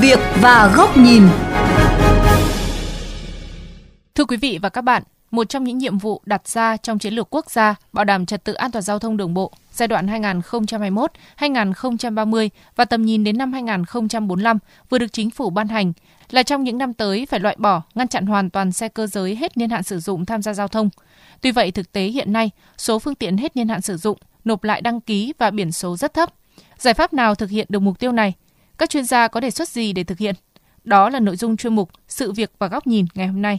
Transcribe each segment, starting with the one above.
việc và góc nhìn. Thưa quý vị và các bạn, một trong những nhiệm vụ đặt ra trong chiến lược quốc gia bảo đảm trật tự an toàn giao thông đường bộ giai đoạn 2021-2030 và tầm nhìn đến năm 2045 vừa được chính phủ ban hành là trong những năm tới phải loại bỏ, ngăn chặn hoàn toàn xe cơ giới hết niên hạn sử dụng tham gia giao thông. Tuy vậy, thực tế hiện nay, số phương tiện hết niên hạn sử dụng nộp lại đăng ký và biển số rất thấp. Giải pháp nào thực hiện được mục tiêu này? Các chuyên gia có đề xuất gì để thực hiện? Đó là nội dung chuyên mục Sự việc và góc nhìn ngày hôm nay.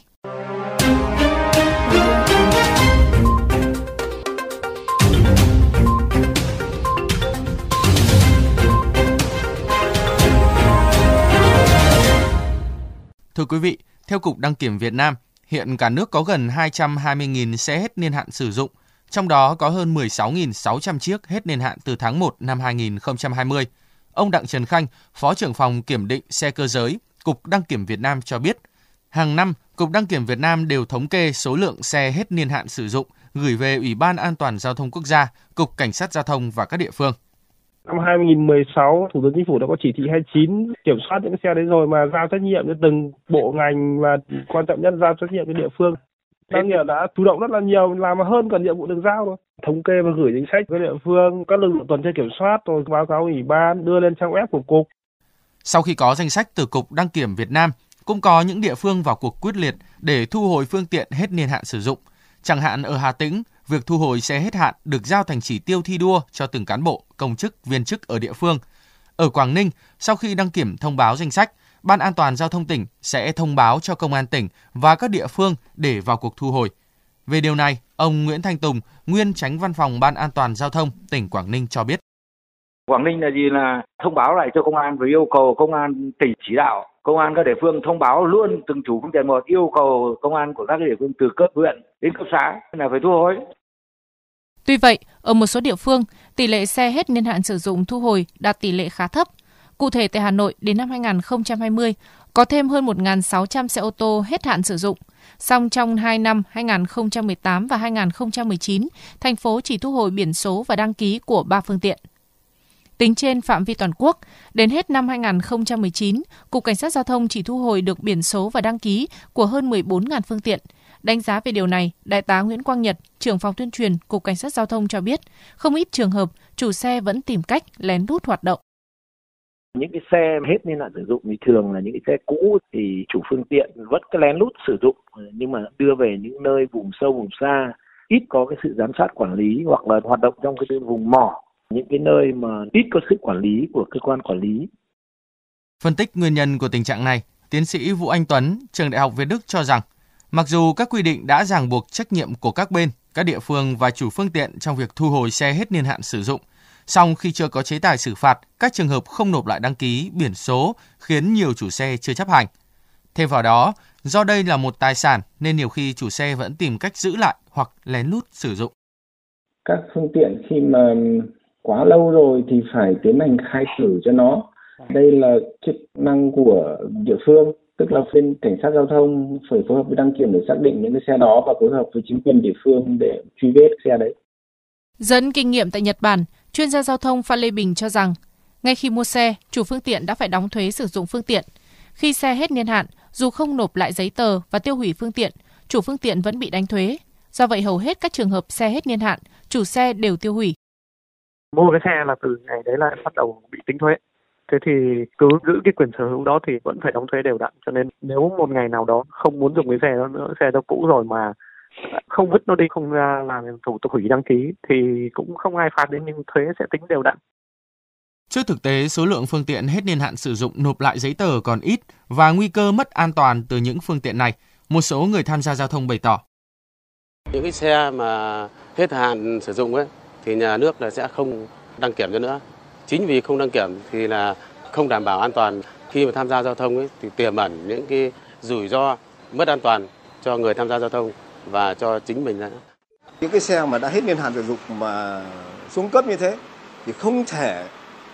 Thưa quý vị, theo Cục Đăng kiểm Việt Nam, hiện cả nước có gần 220.000 xe hết niên hạn sử dụng, trong đó có hơn 16.600 chiếc hết niên hạn từ tháng 1 năm 2020. Ông Đặng Trần Khanh, Phó trưởng phòng kiểm định xe cơ giới, Cục Đăng kiểm Việt Nam cho biết, hàng năm, Cục Đăng kiểm Việt Nam đều thống kê số lượng xe hết niên hạn sử dụng gửi về Ủy ban An toàn Giao thông Quốc gia, Cục Cảnh sát Giao thông và các địa phương. Năm 2016, Thủ tướng Chính phủ đã có chỉ thị 29 kiểm soát những xe đấy rồi mà giao trách nhiệm cho từng bộ ngành và quan trọng nhất giao trách nhiệm cho địa phương. Đăng kiểm đã chủ động rất là nhiều, làm hơn cả nhiệm vụ được giao rồi. Thống kê và gửi chính sách với địa phương, các lực lượng tuần tra kiểm soát rồi báo cáo ủy ban đưa lên trang web của cục. Sau khi có danh sách từ Cục Đăng kiểm Việt Nam, cũng có những địa phương vào cuộc quyết liệt để thu hồi phương tiện hết niên hạn sử dụng. Chẳng hạn ở Hà Tĩnh, việc thu hồi xe hết hạn được giao thành chỉ tiêu thi đua cho từng cán bộ, công chức, viên chức ở địa phương. Ở Quảng Ninh, sau khi đăng kiểm thông báo danh sách, Ban An toàn Giao thông tỉnh sẽ thông báo cho Công an tỉnh và các địa phương để vào cuộc thu hồi. Về điều này, ông Nguyễn Thanh Tùng, nguyên tránh văn phòng Ban An toàn Giao thông tỉnh Quảng Ninh cho biết. Quảng Ninh là gì là thông báo lại cho công an và yêu cầu công an tỉnh chỉ đạo công an các địa phương thông báo luôn từng chủ phương tiện một yêu cầu công an của các địa phương từ cấp huyện đến cấp xã là phải thu hồi Tuy vậy, ở một số địa phương, tỷ lệ xe hết niên hạn sử dụng thu hồi đạt tỷ lệ khá thấp. Cụ thể tại Hà Nội, đến năm 2020, có thêm hơn 1.600 xe ô tô hết hạn sử dụng. Song trong 2 năm 2018 và 2019, thành phố chỉ thu hồi biển số và đăng ký của 3 phương tiện. Tính trên phạm vi toàn quốc, đến hết năm 2019, Cục Cảnh sát Giao thông chỉ thu hồi được biển số và đăng ký của hơn 14.000 phương tiện. Đánh giá về điều này, Đại tá Nguyễn Quang Nhật, trưởng phòng tuyên truyền Cục Cảnh sát Giao thông cho biết, không ít trường hợp chủ xe vẫn tìm cách lén lút hoạt động. Những cái xe hết niên hạn sử dụng thì thường là những cái xe cũ thì chủ phương tiện vẫn cứ lén lút sử dụng nhưng mà đưa về những nơi vùng sâu vùng xa ít có cái sự giám sát quản lý hoặc là hoạt động trong cái vùng mỏ những cái nơi mà ít có sự quản lý của cơ quan quản lý. Phân tích nguyên nhân của tình trạng này, tiến sĩ Vũ Anh Tuấn, trường Đại học Việt Đức cho rằng, mặc dù các quy định đã ràng buộc trách nhiệm của các bên, các địa phương và chủ phương tiện trong việc thu hồi xe hết niên hạn sử dụng, song khi chưa có chế tài xử phạt, các trường hợp không nộp lại đăng ký, biển số khiến nhiều chủ xe chưa chấp hành. Thêm vào đó, do đây là một tài sản nên nhiều khi chủ xe vẫn tìm cách giữ lại hoặc lén lút sử dụng. Các phương tiện khi mà quá lâu rồi thì phải tiến hành khai tử cho nó đây là chức năng của địa phương tức là bên cảnh sát giao thông phải phối hợp với đăng kiểm để xác định những cái xe đó và phối hợp với chính quyền địa phương để truy vết xe đấy. Dẫn kinh nghiệm tại Nhật Bản, chuyên gia giao thông Phan Lê Bình cho rằng, ngay khi mua xe, chủ phương tiện đã phải đóng thuế sử dụng phương tiện. Khi xe hết niên hạn, dù không nộp lại giấy tờ và tiêu hủy phương tiện, chủ phương tiện vẫn bị đánh thuế. Do vậy hầu hết các trường hợp xe hết niên hạn, chủ xe đều tiêu hủy mua cái xe là từ ngày đấy là bắt đầu bị tính thuế thế thì cứ giữ cái quyền sở hữu đó thì vẫn phải đóng thuế đều đặn cho nên nếu một ngày nào đó không muốn dùng cái xe đó nữa xe đó cũ rồi mà không vứt nó đi không ra làm thủ tục hủy đăng ký thì cũng không ai phạt đến nhưng thuế sẽ tính đều đặn Trước thực tế, số lượng phương tiện hết niên hạn sử dụng nộp lại giấy tờ còn ít và nguy cơ mất an toàn từ những phương tiện này, một số người tham gia giao thông bày tỏ. Những cái xe mà hết hạn sử dụng ấy thì nhà nước là sẽ không đăng kiểm cho nữa. Chính vì không đăng kiểm thì là không đảm bảo an toàn khi mà tham gia giao thông ấy, thì tiềm ẩn những cái rủi ro mất an toàn cho người tham gia giao thông và cho chính mình ra Những cái xe mà đã hết niên hạn sử dụng mà xuống cấp như thế thì không thể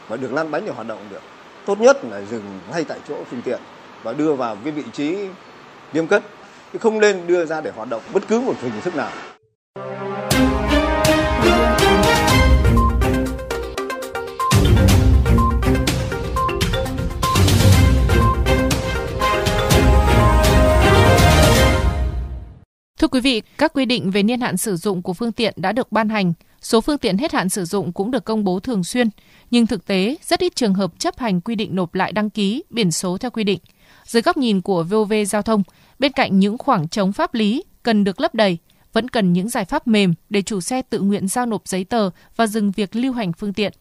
mà được lăn bánh để hoạt động được. Tốt nhất là dừng ngay tại chỗ phương tiện và đưa vào cái vị trí nghiêm cất, chứ không nên đưa ra để hoạt động bất cứ một hình thức nào. Quý vị, các quy định về niên hạn sử dụng của phương tiện đã được ban hành, số phương tiện hết hạn sử dụng cũng được công bố thường xuyên, nhưng thực tế rất ít trường hợp chấp hành quy định nộp lại đăng ký biển số theo quy định. Dưới góc nhìn của VOV Giao thông, bên cạnh những khoảng trống pháp lý cần được lấp đầy, vẫn cần những giải pháp mềm để chủ xe tự nguyện giao nộp giấy tờ và dừng việc lưu hành phương tiện.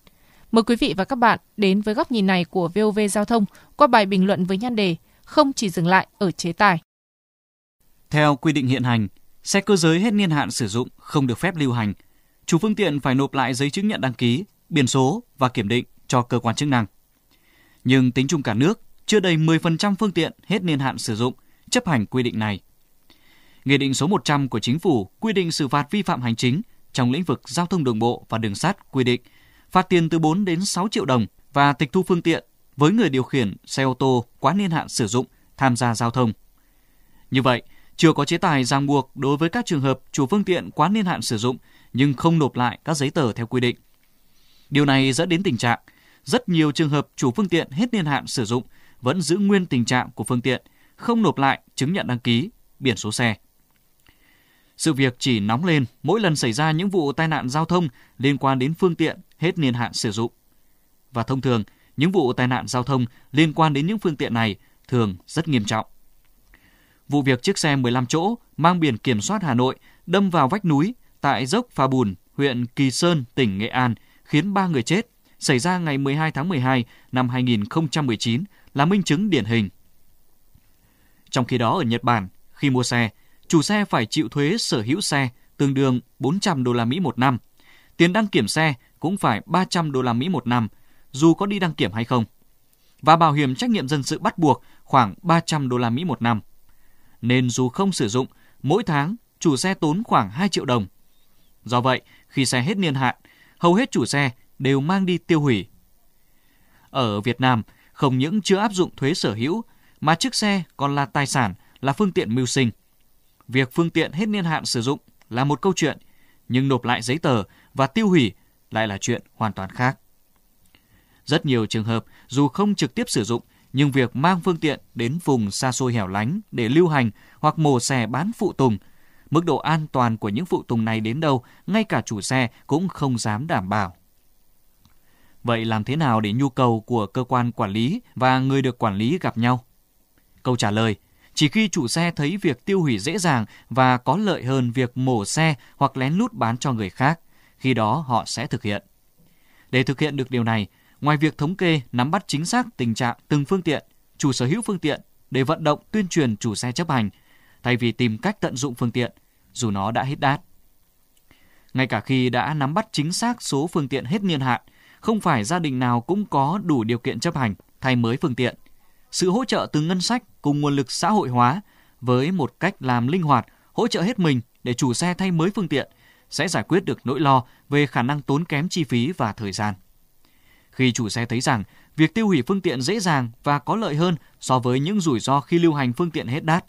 Mời quý vị và các bạn đến với góc nhìn này của VOV Giao thông qua bài bình luận với nhan đề Không chỉ dừng lại ở chế tài. Theo quy định hiện hành, xe cơ giới hết niên hạn sử dụng không được phép lưu hành. Chủ phương tiện phải nộp lại giấy chứng nhận đăng ký, biển số và kiểm định cho cơ quan chức năng. Nhưng tính chung cả nước, chưa đầy 10% phương tiện hết niên hạn sử dụng chấp hành quy định này. Nghị định số 100 của Chính phủ quy định xử phạt vi phạm hành chính trong lĩnh vực giao thông đường bộ và đường sắt quy định phạt tiền từ 4 đến 6 triệu đồng và tịch thu phương tiện với người điều khiển xe ô tô quá niên hạn sử dụng tham gia giao thông. Như vậy, chưa có chế tài ràng buộc đối với các trường hợp chủ phương tiện quá niên hạn sử dụng nhưng không nộp lại các giấy tờ theo quy định. Điều này dẫn đến tình trạng rất nhiều trường hợp chủ phương tiện hết niên hạn sử dụng vẫn giữ nguyên tình trạng của phương tiện, không nộp lại chứng nhận đăng ký, biển số xe. Sự việc chỉ nóng lên mỗi lần xảy ra những vụ tai nạn giao thông liên quan đến phương tiện hết niên hạn sử dụng. Và thông thường, những vụ tai nạn giao thông liên quan đến những phương tiện này thường rất nghiêm trọng. Vụ việc chiếc xe 15 chỗ mang biển kiểm soát Hà Nội đâm vào vách núi tại dốc Phà Bùn, huyện Kỳ Sơn, tỉnh Nghệ An, khiến 3 người chết, xảy ra ngày 12 tháng 12 năm 2019 là minh chứng điển hình. Trong khi đó ở Nhật Bản, khi mua xe, chủ xe phải chịu thuế sở hữu xe tương đương 400 đô la Mỹ một năm. Tiền đăng kiểm xe cũng phải 300 đô la Mỹ một năm, dù có đi đăng kiểm hay không. Và bảo hiểm trách nhiệm dân sự bắt buộc khoảng 300 đô la Mỹ một năm. Nên dù không sử dụng, mỗi tháng chủ xe tốn khoảng 2 triệu đồng. Do vậy, khi xe hết niên hạn, hầu hết chủ xe đều mang đi tiêu hủy. Ở Việt Nam, không những chưa áp dụng thuế sở hữu, mà chiếc xe còn là tài sản, là phương tiện mưu sinh. Việc phương tiện hết niên hạn sử dụng là một câu chuyện, nhưng nộp lại giấy tờ và tiêu hủy lại là chuyện hoàn toàn khác. Rất nhiều trường hợp dù không trực tiếp sử dụng nhưng việc mang phương tiện đến vùng xa xôi hẻo lánh để lưu hành hoặc mổ xẻ bán phụ tùng, mức độ an toàn của những phụ tùng này đến đâu ngay cả chủ xe cũng không dám đảm bảo. Vậy làm thế nào để nhu cầu của cơ quan quản lý và người được quản lý gặp nhau? Câu trả lời, chỉ khi chủ xe thấy việc tiêu hủy dễ dàng và có lợi hơn việc mổ xe hoặc lén lút bán cho người khác, khi đó họ sẽ thực hiện. Để thực hiện được điều này, ngoài việc thống kê, nắm bắt chính xác tình trạng từng phương tiện, chủ sở hữu phương tiện để vận động tuyên truyền chủ xe chấp hành, thay vì tìm cách tận dụng phương tiện, dù nó đã hết đát. Ngay cả khi đã nắm bắt chính xác số phương tiện hết niên hạn, không phải gia đình nào cũng có đủ điều kiện chấp hành thay mới phương tiện. Sự hỗ trợ từ ngân sách cùng nguồn lực xã hội hóa với một cách làm linh hoạt, hỗ trợ hết mình để chủ xe thay mới phương tiện sẽ giải quyết được nỗi lo về khả năng tốn kém chi phí và thời gian. Khi chủ xe thấy rằng việc tiêu hủy phương tiện dễ dàng và có lợi hơn so với những rủi ro khi lưu hành phương tiện hết đát,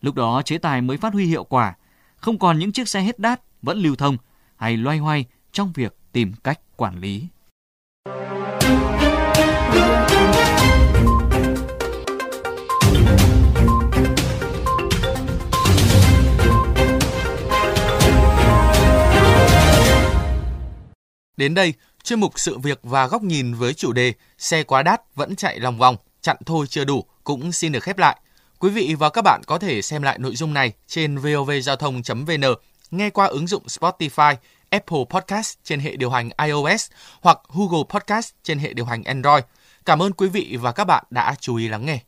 lúc đó chế tài mới phát huy hiệu quả, không còn những chiếc xe hết đát vẫn lưu thông hay loay hoay trong việc tìm cách quản lý. Đến đây, chuyên mục sự việc và góc nhìn với chủ đề xe quá đắt vẫn chạy lòng vòng, chặn thôi chưa đủ cũng xin được khép lại. Quý vị và các bạn có thể xem lại nội dung này trên vovgiao thông.vn, nghe qua ứng dụng Spotify, Apple Podcast trên hệ điều hành iOS hoặc Google Podcast trên hệ điều hành Android. Cảm ơn quý vị và các bạn đã chú ý lắng nghe.